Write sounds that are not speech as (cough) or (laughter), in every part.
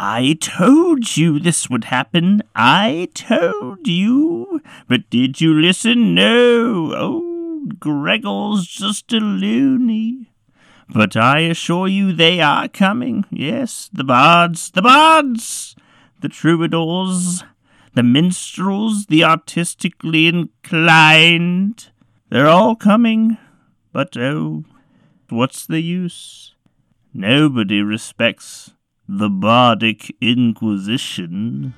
I told you this would happen. I told you. But did you listen? No. Oh, Gregor's just a loony. But I assure you they are coming. Yes, the bards, the bards, the troubadours, the minstrels, the artistically inclined. They're all coming. But oh, what's the use? Nobody respects the Bardic Inquisition.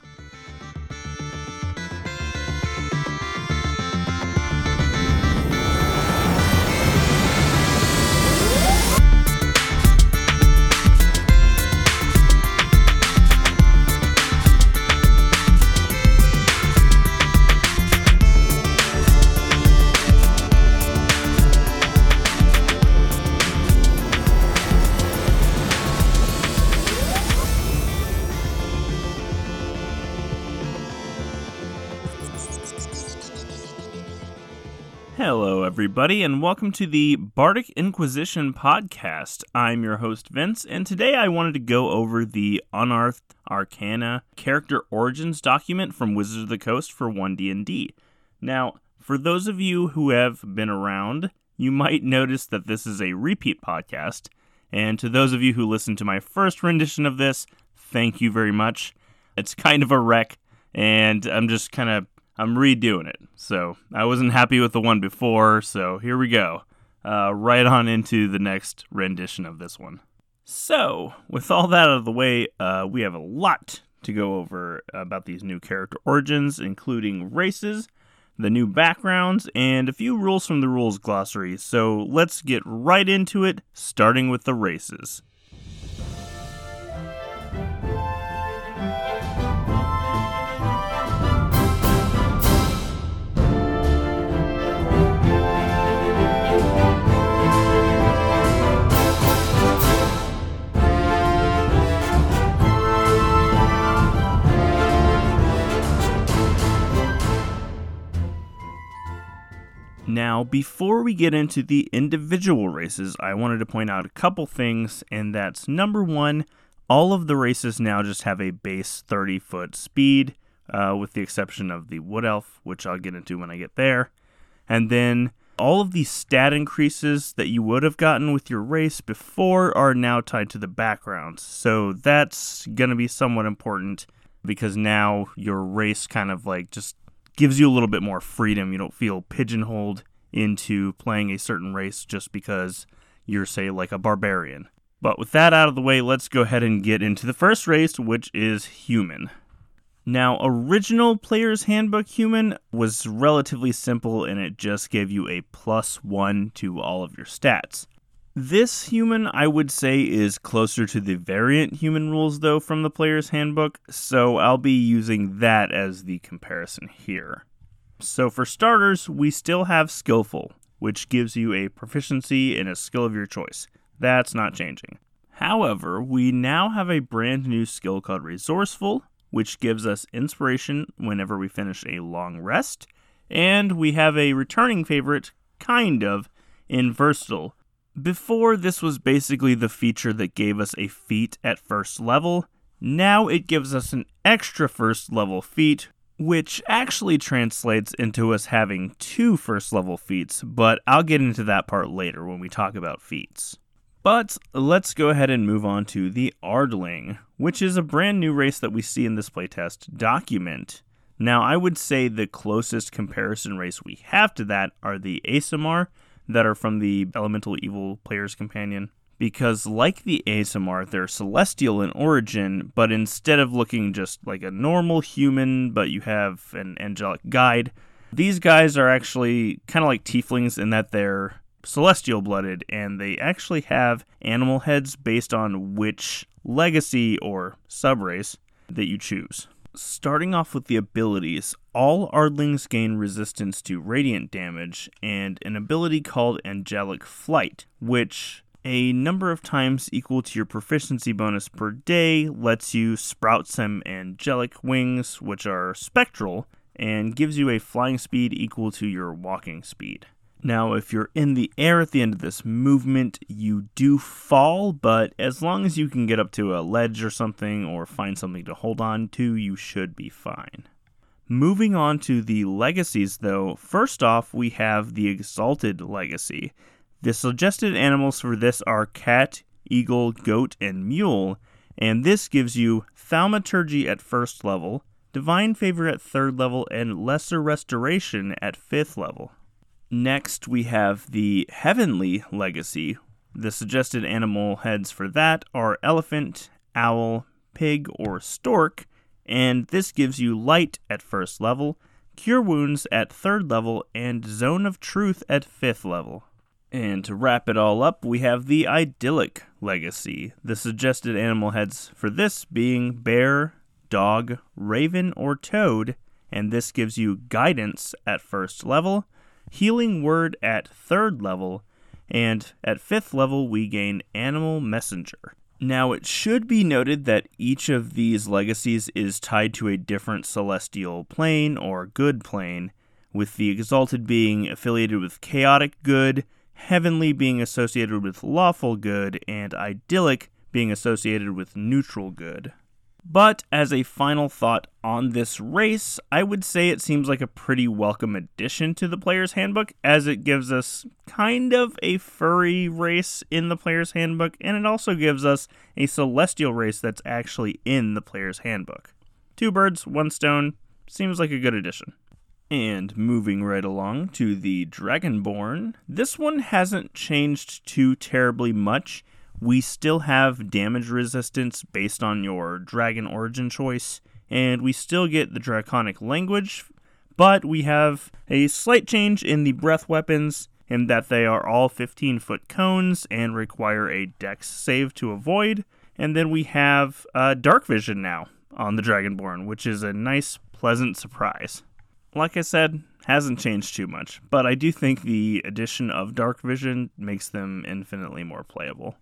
Hello, everybody, and welcome to the Bardic Inquisition podcast. I'm your host, Vince, and today I wanted to go over the Unearthed Arcana character origins document from Wizards of the Coast for 1D&D. Now, for those of you who have been around, you might notice that this is a repeat podcast, and to those of you who listened to my first rendition of this, thank you very much. It's kind of a wreck, and I'm just kind of I'm redoing it. So I wasn't happy with the one before, so here we go. Uh, right on into the next rendition of this one. So, with all that out of the way, uh, we have a lot to go over about these new character origins, including races, the new backgrounds, and a few rules from the rules glossary. So, let's get right into it, starting with the races. Now, before we get into the individual races, I wanted to point out a couple things, and that's number one, all of the races now just have a base 30 foot speed, uh, with the exception of the Wood Elf, which I'll get into when I get there. And then all of the stat increases that you would have gotten with your race before are now tied to the backgrounds. So that's going to be somewhat important because now your race kind of like just gives you a little bit more freedom. You don't feel pigeonholed into playing a certain race just because you're, say, like a barbarian. But with that out of the way, let's go ahead and get into the first race, which is human. Now, original Player's Handbook Human was relatively simple and it just gave you a plus one to all of your stats. This human, I would say, is closer to the variant human rules, though, from the player's handbook, so I'll be using that as the comparison here. So, for starters, we still have Skillful, which gives you a proficiency in a skill of your choice. That's not changing. However, we now have a brand new skill called Resourceful, which gives us inspiration whenever we finish a long rest, and we have a returning favorite, kind of, in Versatile before, this was basically the feature that gave us a feat at first level. Now it gives us an extra first level feat, which actually translates into us having two first level feats, but I'll get into that part later when we talk about feats. But let's go ahead and move on to the Ardling, which is a brand new race that we see in this playtest document. Now, I would say the closest comparison race we have to that are the Aasimar, that are from the Elemental Evil Player's Companion. Because, like the Aasimar, they're celestial in origin, but instead of looking just like a normal human, but you have an angelic guide, these guys are actually kind of like tieflings in that they're celestial blooded and they actually have animal heads based on which legacy or subrace that you choose. Starting off with the abilities, all Ardlings gain resistance to radiant damage and an ability called Angelic Flight, which a number of times equal to your proficiency bonus per day lets you sprout some angelic wings, which are spectral, and gives you a flying speed equal to your walking speed. Now, if you're in the air at the end of this movement, you do fall, but as long as you can get up to a ledge or something or find something to hold on to, you should be fine. Moving on to the legacies, though, first off, we have the Exalted Legacy. The suggested animals for this are cat, eagle, goat, and mule, and this gives you Thaumaturgy at first level, Divine Favor at third level, and Lesser Restoration at fifth level. Next, we have the Heavenly Legacy. The suggested animal heads for that are elephant, owl, pig, or stork, and this gives you Light at first level, Cure Wounds at third level, and Zone of Truth at fifth level. And to wrap it all up, we have the Idyllic Legacy. The suggested animal heads for this being bear, dog, raven, or toad, and this gives you Guidance at first level, Healing Word at third level, and at fifth level, we gain Animal Messenger. Now, it should be noted that each of these legacies is tied to a different celestial plane or good plane, with the Exalted being affiliated with chaotic good, Heavenly being associated with lawful good, and Idyllic being associated with neutral good. But as a final thought on this race, I would say it seems like a pretty welcome addition to the player's handbook, as it gives us kind of a furry race in the player's handbook, and it also gives us a celestial race that's actually in the player's handbook. Two birds, one stone, seems like a good addition. And moving right along to the Dragonborn, this one hasn't changed too terribly much we still have damage resistance based on your dragon origin choice, and we still get the draconic language, but we have a slight change in the breath weapons in that they are all 15 foot cones and require a dex save to avoid. And then we have uh, dark vision now on the Dragonborn, which is a nice, pleasant surprise. Like I said, hasn't changed too much, but I do think the addition of dark vision makes them infinitely more playable.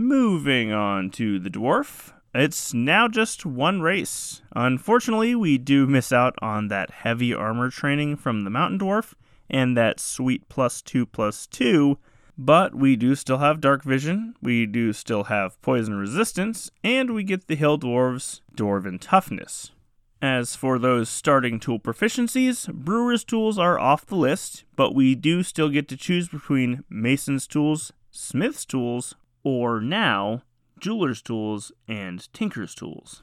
Moving on to the dwarf. It's now just one race. Unfortunately, we do miss out on that heavy armor training from the mountain dwarf and that sweet plus two plus two, but we do still have dark vision, we do still have poison resistance, and we get the hill dwarves dwarven toughness. As for those starting tool proficiencies, brewer's tools are off the list, but we do still get to choose between mason's tools, smith's tools, or now jeweler's tools and tinker's tools.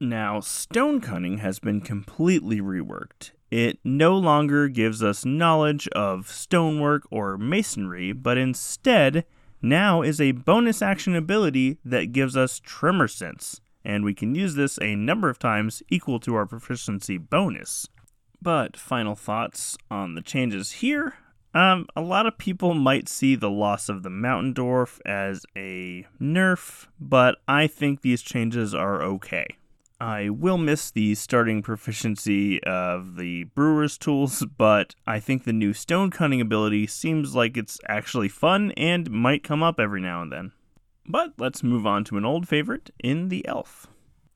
Now, stonecunning has been completely reworked. It no longer gives us knowledge of stonework or masonry, but instead now is a bonus action ability that gives us tremor sense, and we can use this a number of times equal to our proficiency bonus. But final thoughts on the changes here um, a lot of people might see the loss of the Mountain Dwarf as a nerf, but I think these changes are okay. I will miss the starting proficiency of the brewer's tools, but I think the new stonecunning ability seems like it's actually fun and might come up every now and then. But let's move on to an old favorite in the elf.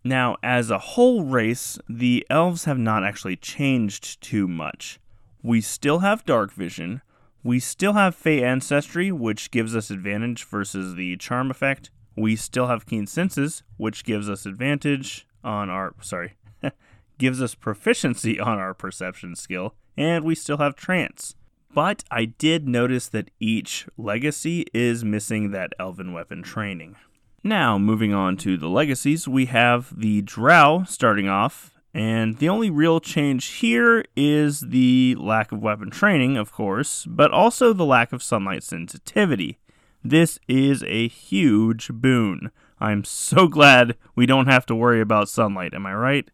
Now, as a whole race, the elves have not actually changed too much. We still have dark vision, we still have Fey Ancestry, which gives us advantage versus the Charm effect. We still have Keen Senses, which gives us advantage on our. Sorry. (laughs) gives us proficiency on our perception skill. And we still have Trance. But I did notice that each legacy is missing that Elven Weapon training. Now, moving on to the legacies, we have the Drow starting off and the only real change here is the lack of weapon training, of course, but also the lack of sunlight sensitivity. This is a huge boon. I'm so (laughs) glad we don't have to worry about sunlight, am I right?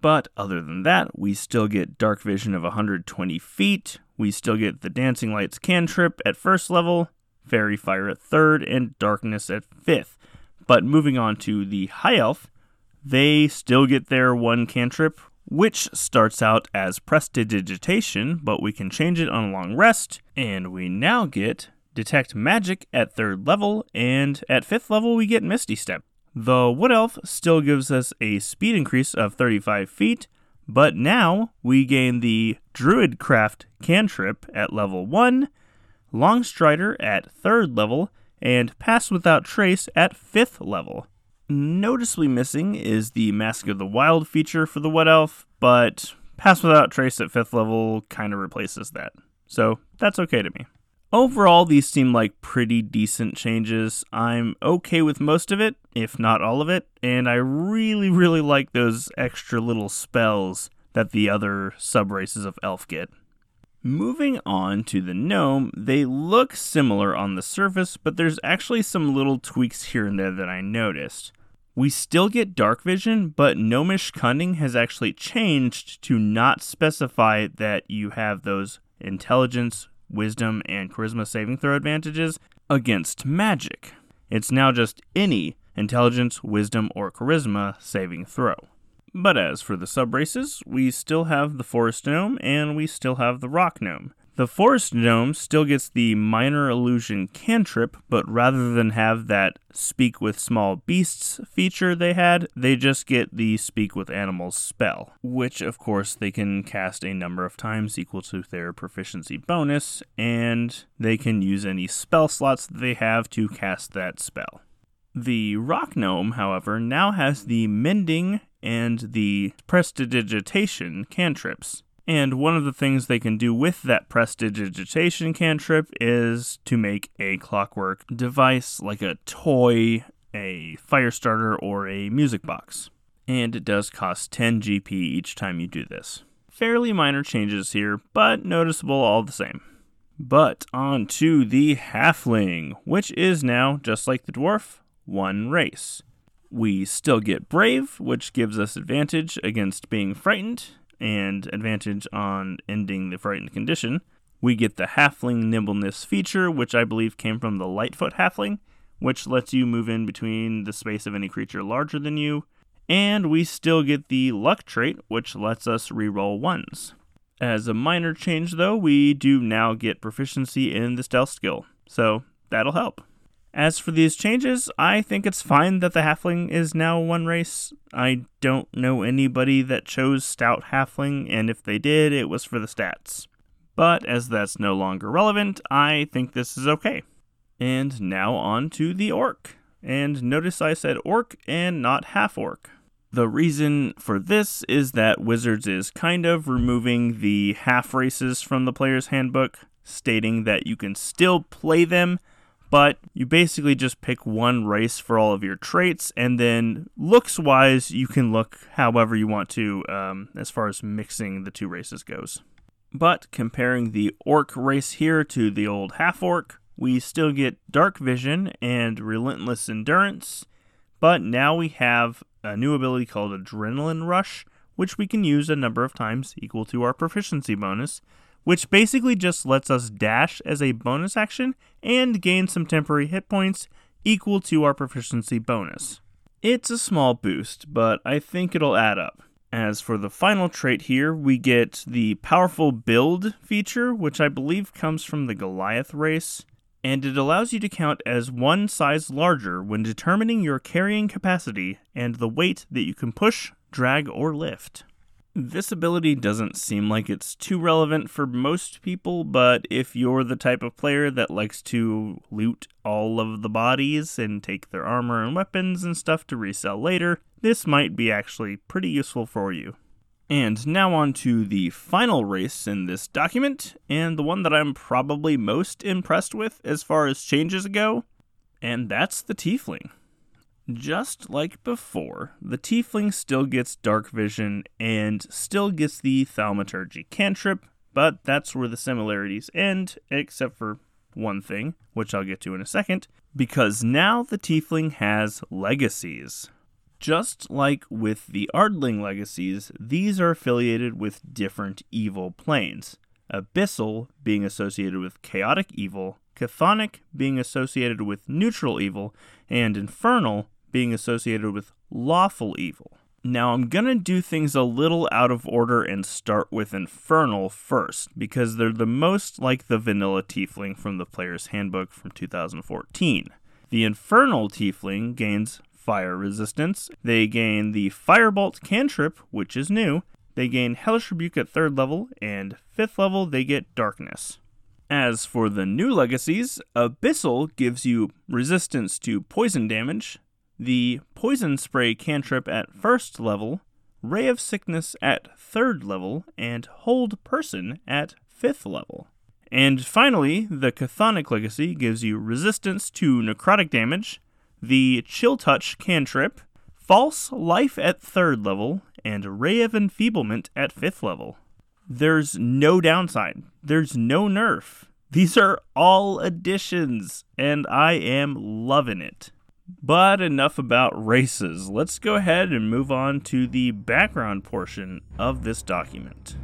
But other than that, we still get dark vision of 120 feet, we still get the dancing lights cantrip at first level, faerie fire at third, and darkness at fifth. But moving on to the high elf, they still get their one cantrip, which starts out as prestidigitation, but we can change it on a long rest, and we now get detect magic at third level, and at fifth level we get Misty Step. The Wood Elf still gives us a speed increase of 35 feet, but now we gain the Druidcraft cantrip at level 1, Longstrider at 3rd level, and Pass Without Trace at 5th level. Noticeably missing is the Mask of the Wild feature for the Wood Elf, but Pass Without Trace at 5th level kind of replaces that. So that's okay to me. Overall, these seem like pretty decent changes. I'm okay with most of it, if not all of it, and I really, really like those extra little spells that the other sub races of elf get. Moving on to the gnome, they look similar on the surface, but there's actually some little tweaks here and there that I noticed. We still get dark vision, but gnomish cunning has actually changed to not specify that you have those intelligence, wisdom, and charisma saving throw advantages against magic. It's now just any intelligence, wisdom, or charisma saving throw. But as for the subraces, we still have the forest gnome and we still have the rock gnome. The Forest Gnome still gets the Minor Illusion cantrip, but rather than have that Speak with Small Beasts feature they had, they just get the Speak with Animals spell, which of course they can cast a number of times equal to their proficiency bonus, and they can use any spell slots they have to cast that spell. The Rock Gnome, however, now has the Mending and the Prestidigitation cantrips. And one of the things they can do with that prestidigitation cantrip is to make a clockwork device like a toy, a fire starter, or a music box. And it does cost 10 GP each time you do this. Fairly minor changes here, but noticeable all the same. But on to the halfling, which is now, just like the dwarf, one race. We still get brave, which gives us advantage against being frightened, and advantage on ending the frightened condition. We get the Halfling Nimbleness feature, which I believe came from the Lightfoot Halfling, which lets you move in between the space of any creature larger than you. And we still get the Luck trait, which lets us reroll ones. As a minor change, though, we do now get proficiency in the stealth skill, so that'll help. As for these changes, I think it's fine that the halfling is now one race. I don't know anybody that chose stout halfling, and if they did, it was for the stats. But as that's no longer relevant, I think this is okay. And now on to the orc. And notice I said orc and not half orc. The reason for this is that Wizards is kind of removing the half races from the player's handbook, stating that you can still play them but you basically just pick one race for all of your traits, and then looks wise, you can look however you want to um, as far as mixing the two races goes. But comparing the orc race here to the old half orc, we still get dark vision and relentless endurance, but now we have a new ability called Adrenaline Rush, which we can use a number of times equal to our proficiency bonus which basically just lets us dash as a bonus action and gain some temporary hit points equal to our proficiency bonus. It's a small boost, but I think it'll add up. As for the final trait here, we get the powerful build feature, which I believe comes from the Goliath race, and it allows you to count as one size larger when determining your carrying capacity and the weight that you can push, drag, or lift. This ability doesn't seem like it's too relevant for most people, but if you're the type of player that likes to loot all of the bodies and take their armor and weapons and stuff to resell later, this might be actually pretty useful for you. And now on to the final race in this document, and the one that I'm probably most impressed with as far as changes go, and that's the Tiefling. Just like before, the Tiefling still gets Dark Vision and still gets the Thaumaturgy cantrip, but that's where the similarities end, except for one thing, which I'll get to in a second, because now the Tiefling has legacies. Just like with the Ardling legacies, these are affiliated with different evil planes. Abyssal being associated with chaotic evil, Chthonic being associated with neutral evil, and Infernal being associated with lawful evil. Now, I'm going to do things a little out of order and start with Infernal first, because they're the most like the vanilla Tiefling from the Player's Handbook from 2014. The Infernal Tiefling gains fire resistance, they gain the Firebolt cantrip, which is new, they gain Hellish Rebuke at 3rd level, and 5th level they get Darkness. As for the new legacies, Abyssal gives you resistance to poison damage, the Poison Spray cantrip at first level, Ray of Sickness at third level, and Hold Person at fifth level. And finally, the Chthonic Legacy gives you resistance to necrotic damage, the Chill Touch cantrip, False Life at third level, and Ray of Enfeeblement at fifth level. There's no downside, there's no nerf. These are all additions, and I am loving it. But enough about races. Let's go ahead and move on to the background portion of this document.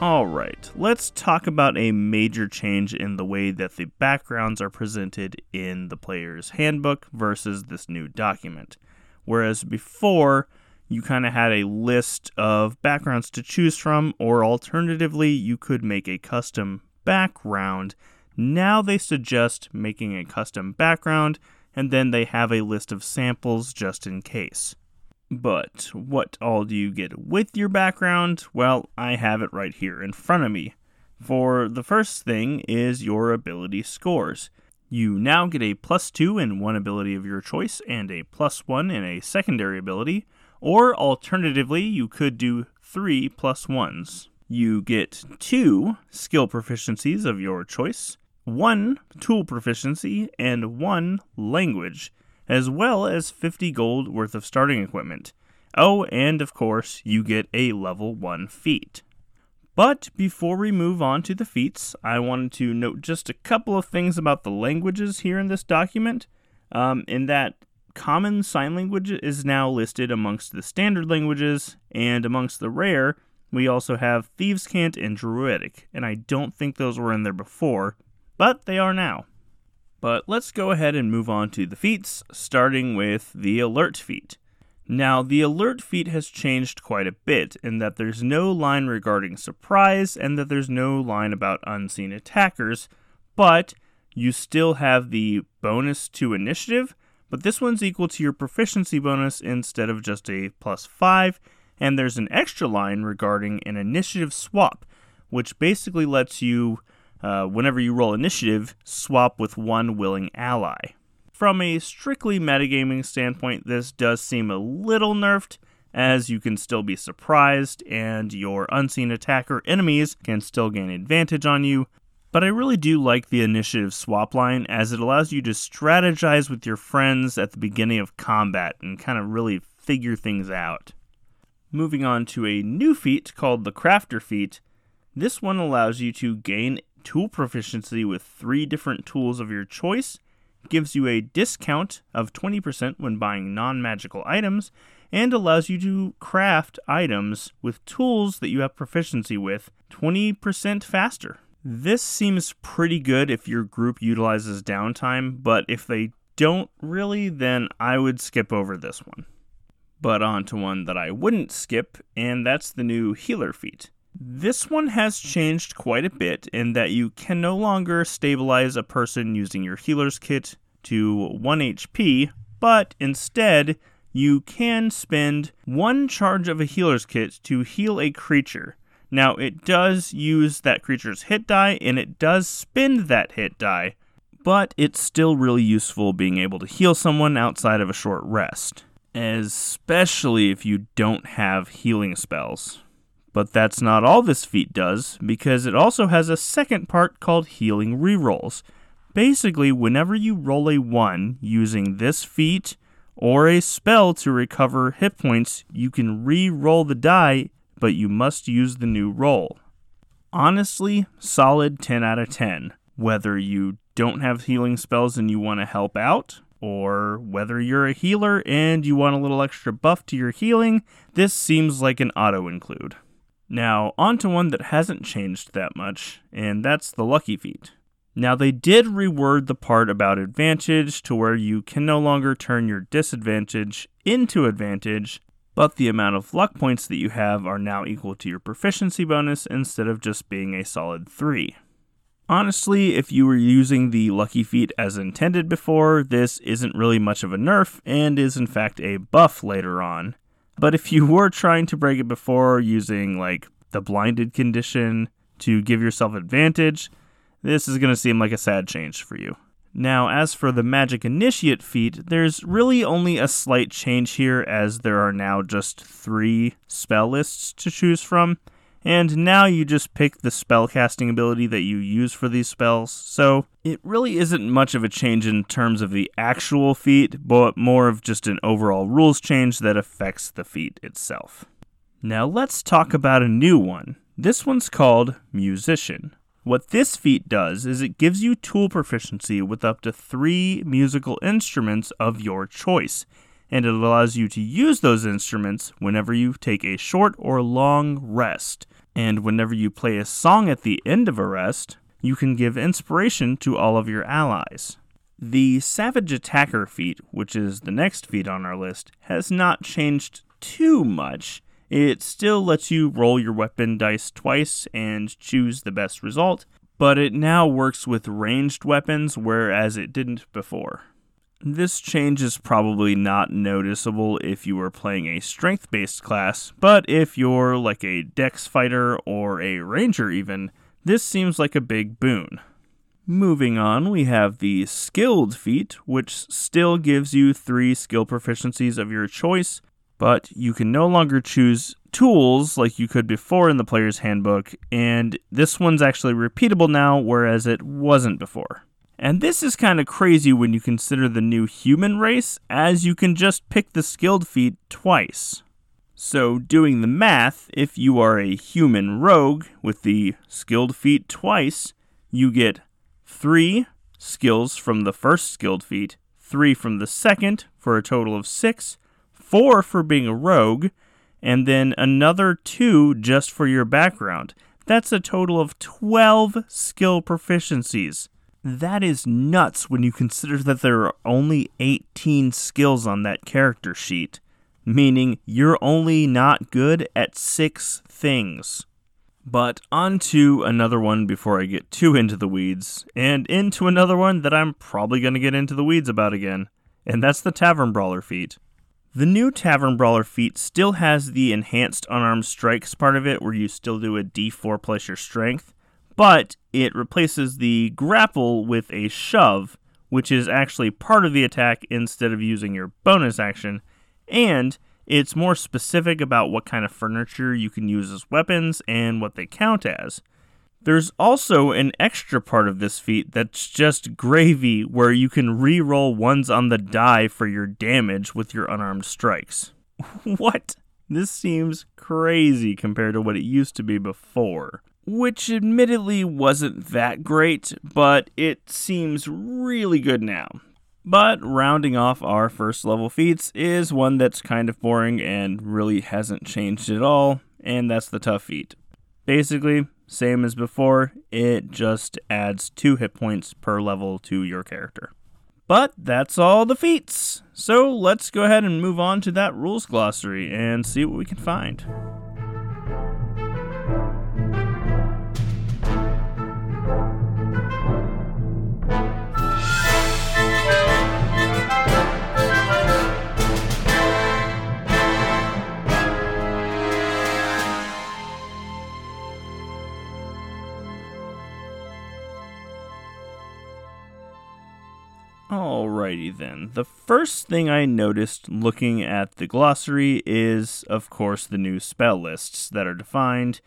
Alright, let's talk about a major change in the way that the backgrounds are presented in the player's handbook versus this new document. Whereas before, you kind of had a list of backgrounds to choose from, or alternatively, you could make a custom background. Now they suggest making a custom background, and then they have a list of samples just in case. But what all do you get with your background? Well, I have it right here in front of me. For the first thing is your ability scores. You now get a plus 2 in one ability of your choice and a plus 1 in a secondary ability, or alternatively, you could do 3 plus 1s. You get 2 skill proficiencies of your choice, 1 tool proficiency, and 1 language as well as 50 gold worth of starting equipment. Oh, and of course, you get a level 1 feat. But before we move on to the feats, I wanted to note just a couple of things about the languages here in this document. Um, in that Common Sign Language is now listed amongst the standard languages, and amongst the rare, we also have Thieves' Cant and Druidic, and I don't think those were in there before, but they are now. But let's go ahead and move on to the feats, starting with the alert feat. Now, the alert feat has changed quite a bit in that there's no line regarding surprise and that there's no line about unseen attackers, but you still have the bonus to initiative, but this one's equal to your proficiency bonus instead of just a plus 5, and there's an extra line regarding an initiative swap, which basically lets you uh, whenever you roll initiative, swap with one willing ally. From a strictly metagaming standpoint, this does seem a little nerfed, as you can still be surprised and your unseen attacker enemies can still gain advantage on you. But I really do like the initiative swap line as it allows you to strategize with your friends at the beginning of combat and kind of really figure things out. Moving on to a new feat called the Crafter feat, this one allows you to gain tool proficiency with three different tools of your choice, gives you a discount of 20% when buying non magical items, and allows you to craft items with tools that you have proficiency with 20% faster. This seems pretty good if your group utilizes downtime, but if they don't really, then I would skip over this one. But on to one that I wouldn't skip, and that's the new healer feat. This one has changed quite a bit in that you can no longer stabilize a person using your healer's kit to 1 HP, but instead you can spend one charge of a healer's kit to heal a creature. Now, it does use that creature's hit die and it does spend that hit die, but it's still really useful being able to heal someone outside of a short rest, especially if you don't have healing spells. But that's not all this feat does, because it also has a second part called healing rerolls. Basically, whenever you roll a 1 using this feat or a spell to recover hit points, you can re roll the die, but you must use the new roll. Honestly, solid 10 out of 10. Whether you don't have healing spells and you want to help out, or whether you're a healer and you want a little extra buff to your healing, this seems like an auto include. Now, on to one that hasn't changed that much, and that's the Lucky Feat. Now, they did reword the part about advantage to where you can no longer turn your disadvantage into advantage, but the amount of luck points that you have are now equal to your proficiency bonus instead of just being a solid 3. Honestly, if you were using the lucky feat as intended before, this isn't really much of a nerf and is in fact a buff later on. But if you were trying to break it before using like the blinded condition to give yourself advantage, this is going to seem like a sad change for you. Now, as for the Magic Initiate feat, there's really only a slight change here as there are now just three spell lists to choose from and now you just pick the spellcasting ability that you use for these spells. So it really isn't much of a change in terms of the actual feat, but more of just an overall rules change that affects the feat itself. Now let's talk about a new one. This one's called Musician. What this feat does is it gives you tool proficiency with up to three musical instruments of your choice and it allows you to use those instruments whenever you take a short or long rest. And whenever you play a song at the end of a rest, you can give inspiration to all of your allies. The Savage Attacker feat, which is the next feat on our list, has not changed too much. It still lets you roll your weapon dice twice and choose the best result, but it now works with ranged weapons, whereas it didn't before. This change is probably not noticeable if you are playing a strength based class, but if you're like a dex fighter or a ranger, even, this seems like a big boon. Moving on, we have the skilled feat, which still gives you three skill proficiencies of your choice, but you can no longer choose tools like you could before in the player's handbook, and this one's actually repeatable now, whereas it wasn't before. And this is kind of crazy when you consider the new human race, as you can just pick the skilled feat twice. So, doing the math, if you are a human rogue with the skilled feat twice, you get three skills from the first skilled feat, three from the second for a total of six, four for being a rogue, and then another two just for your background. That's a total of 12 skill proficiencies. That is nuts when you consider that there are only 18 skills on that character sheet, meaning you're only not good at six things. But on to another one before I get too into the weeds, and into another one that I'm probably going to get into the weeds about again, and that's the Tavern Brawler feat. The new Tavern Brawler feat still has the enhanced unarmed strikes part of it, where you still do a d4 plus your strength, but it replaces the grapple with a shove, which is actually part of the attack instead of using your bonus action, and it's more specific about what kind of furniture you can use as weapons and what they count as. There's also an extra part of this feat that's just gravy where you can re-roll ones on the die for your damage with your unarmed strikes. (laughs) what? This seems crazy compared to what it used to be before which admittedly wasn't that great, but it seems really good now. But rounding off our first level feats is one that's kind of boring and really hasn't changed at all, and that's the tough feat. Basically, same as before, it just adds 2 hit points per level to your character. But that's all the feats. So let's go ahead and move on to that rules glossary and see what we can find. Alrighty then. The first thing I noticed looking at the glossary is, of course, the new spell lists that are defined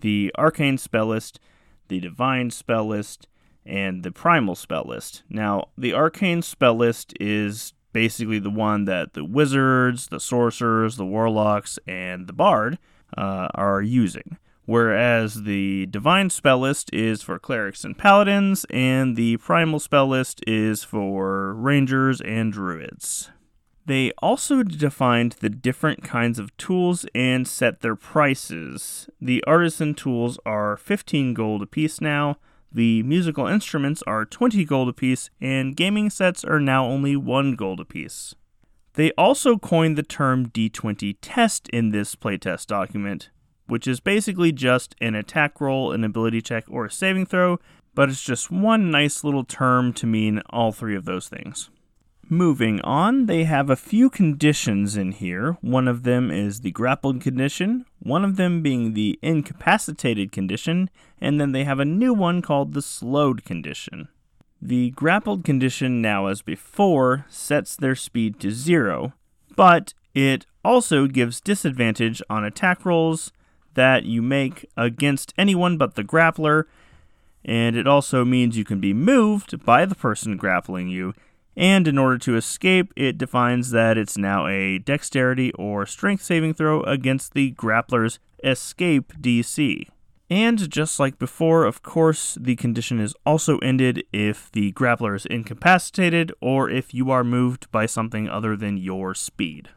the arcane spell list, the divine spell list, and the primal spell list. Now, the arcane spell list is basically the one that the wizards, the sorcerers, the warlocks, and the bard uh, are using whereas the Divine Spell List is for clerics and paladins, and the Primal Spell List is for rangers and druids. They also defined the different kinds of tools and set their prices. The artisan tools are 15 gold apiece now, the musical instruments are 20 gold apiece, and gaming sets are now only 1 gold apiece. They also coined the term D20 test in this playtest document, which is basically just an attack roll, an ability check, or a saving throw, but it's just one nice little term to mean all three of those things. Moving on, they have a few conditions in here. One of them is the grappled condition, one of them being the incapacitated condition, and then they have a new one called the slowed condition. The grappled condition, now as before, sets their speed to zero, but it also gives disadvantage on attack rolls that you make against anyone but the grappler, and it also means you can be moved by the person grappling you. And in order to escape, it defines that it's now a dexterity or strength saving throw against the grappler's escape DC. And just like before, of course, the condition is also ended if the grappler is incapacitated or if you are moved by something other than your speed.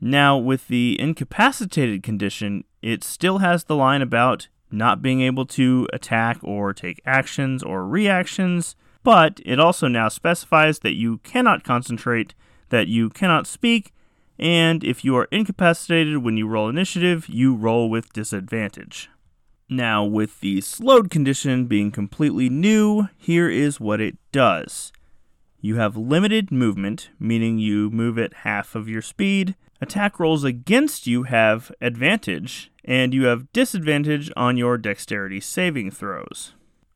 Now, with the incapacitated condition, it still has the line about not being able to attack or take actions or reactions, but it also now specifies that you cannot concentrate, that you cannot speak, and if you are incapacitated when you roll initiative, you roll with disadvantage. Now, with the slowed condition being completely new, here is what it does. You have limited movement, meaning you move at half of your speed. Attack rolls against you have advantage, and you have disadvantage on your dexterity saving throws.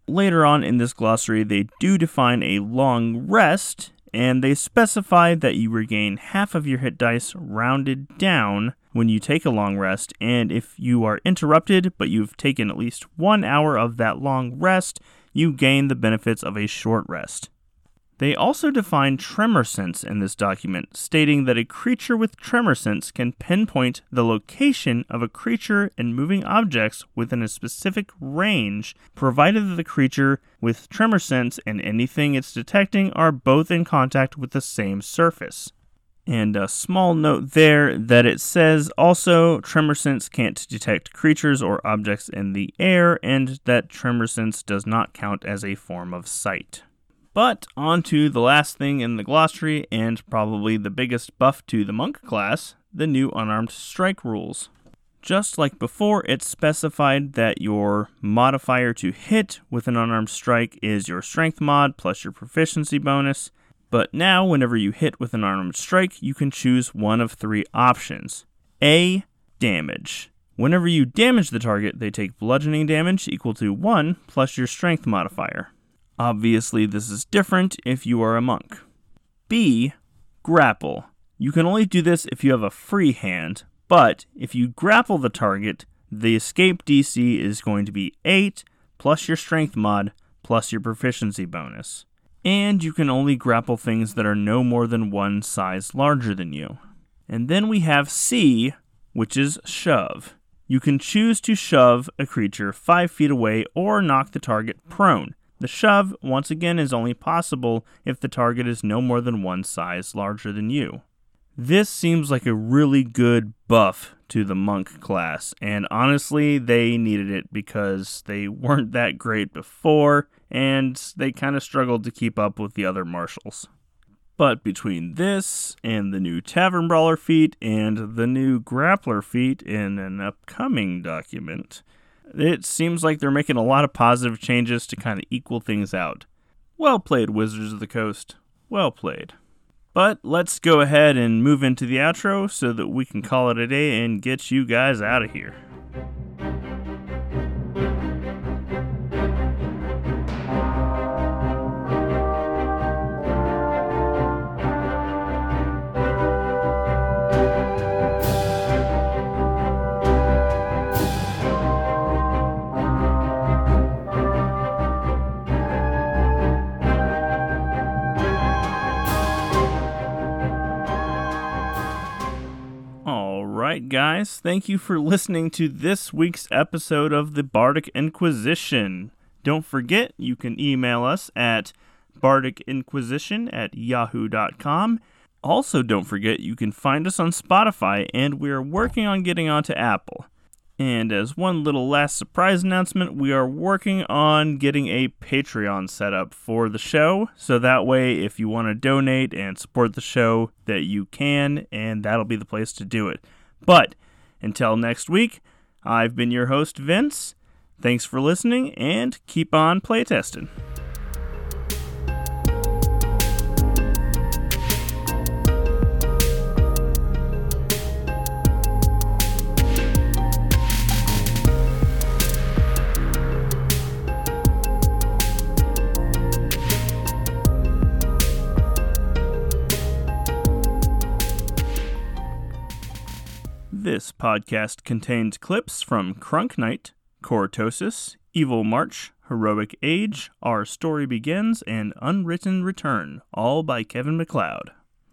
Later on in this glossary, they do define a long rest, and they specify that you regain half of your hit dice rounded down when you take a long rest, and if you are interrupted but you've taken at least one hour of that long rest, you gain the benefits of a short rest. They also define tremor sense in this document, stating that a creature with tremor sense can pinpoint the location of a creature and moving objects within a specific range, provided that the creature with tremor sense and anything it's detecting are both in contact with the same surface. And a small note there that it says also Tremor Sense can't detect creatures or objects in the air, and that Tremor Sense does not count as a form of sight. But on to the last thing in the glossary, and probably the biggest buff to the monk class the new unarmed strike rules. Just like before, it specified that your modifier to hit with an unarmed strike is your strength mod plus your proficiency bonus. But now, whenever you hit with an unarmed strike, you can choose one of three options A. Damage. Whenever you damage the target, they take bludgeoning damage equal to 1 plus your strength modifier. Obviously, this is different if you are a monk. B. Grapple. You can only do this if you have a free hand, but if you grapple the target, the escape DC is going to be 8 plus your strength mod plus your proficiency bonus. And you can only grapple things that are no more than one size larger than you. And then we have C, which is shove. You can choose to shove a creature 5 feet away or knock the target prone. The shove, once again, is only possible if the target is no more than one size larger than you. This seems like a really good buff to the monk class, and honestly, they needed it because they (laughs) weren't that great before, and they kind of struggled to keep up with the other martials. But between this and the new Tavern Brawler feat and the new Grappler feat in an upcoming document, it seems like they're making a lot of positive changes to kind of equal things out. Well played, Wizards of the Coast. Well played. But let's go ahead and move into the outro so that we can call it a day and get you guys out of here. Guys. Thank you for listening to this week's episode of the Bardic Inquisition. Don't forget, you can email us at bardicinquisition at yahoo.com. Also, don't forget, you can find us on Spotify, and we're working on getting onto Apple. And as one little last surprise announcement, we are working on getting a Patreon set up for the show. So that way, if you want to donate and support the show, that you can, and that'll be the place to do it. But until next week, I've been your host, Vince. Thanks for listening, and keep on playtesting. This podcast contains clips from Crunk Knight, Cortosis, Evil March, Heroic Age, Our Story Begins, and Unwritten Return, all by Kevin MacLeod.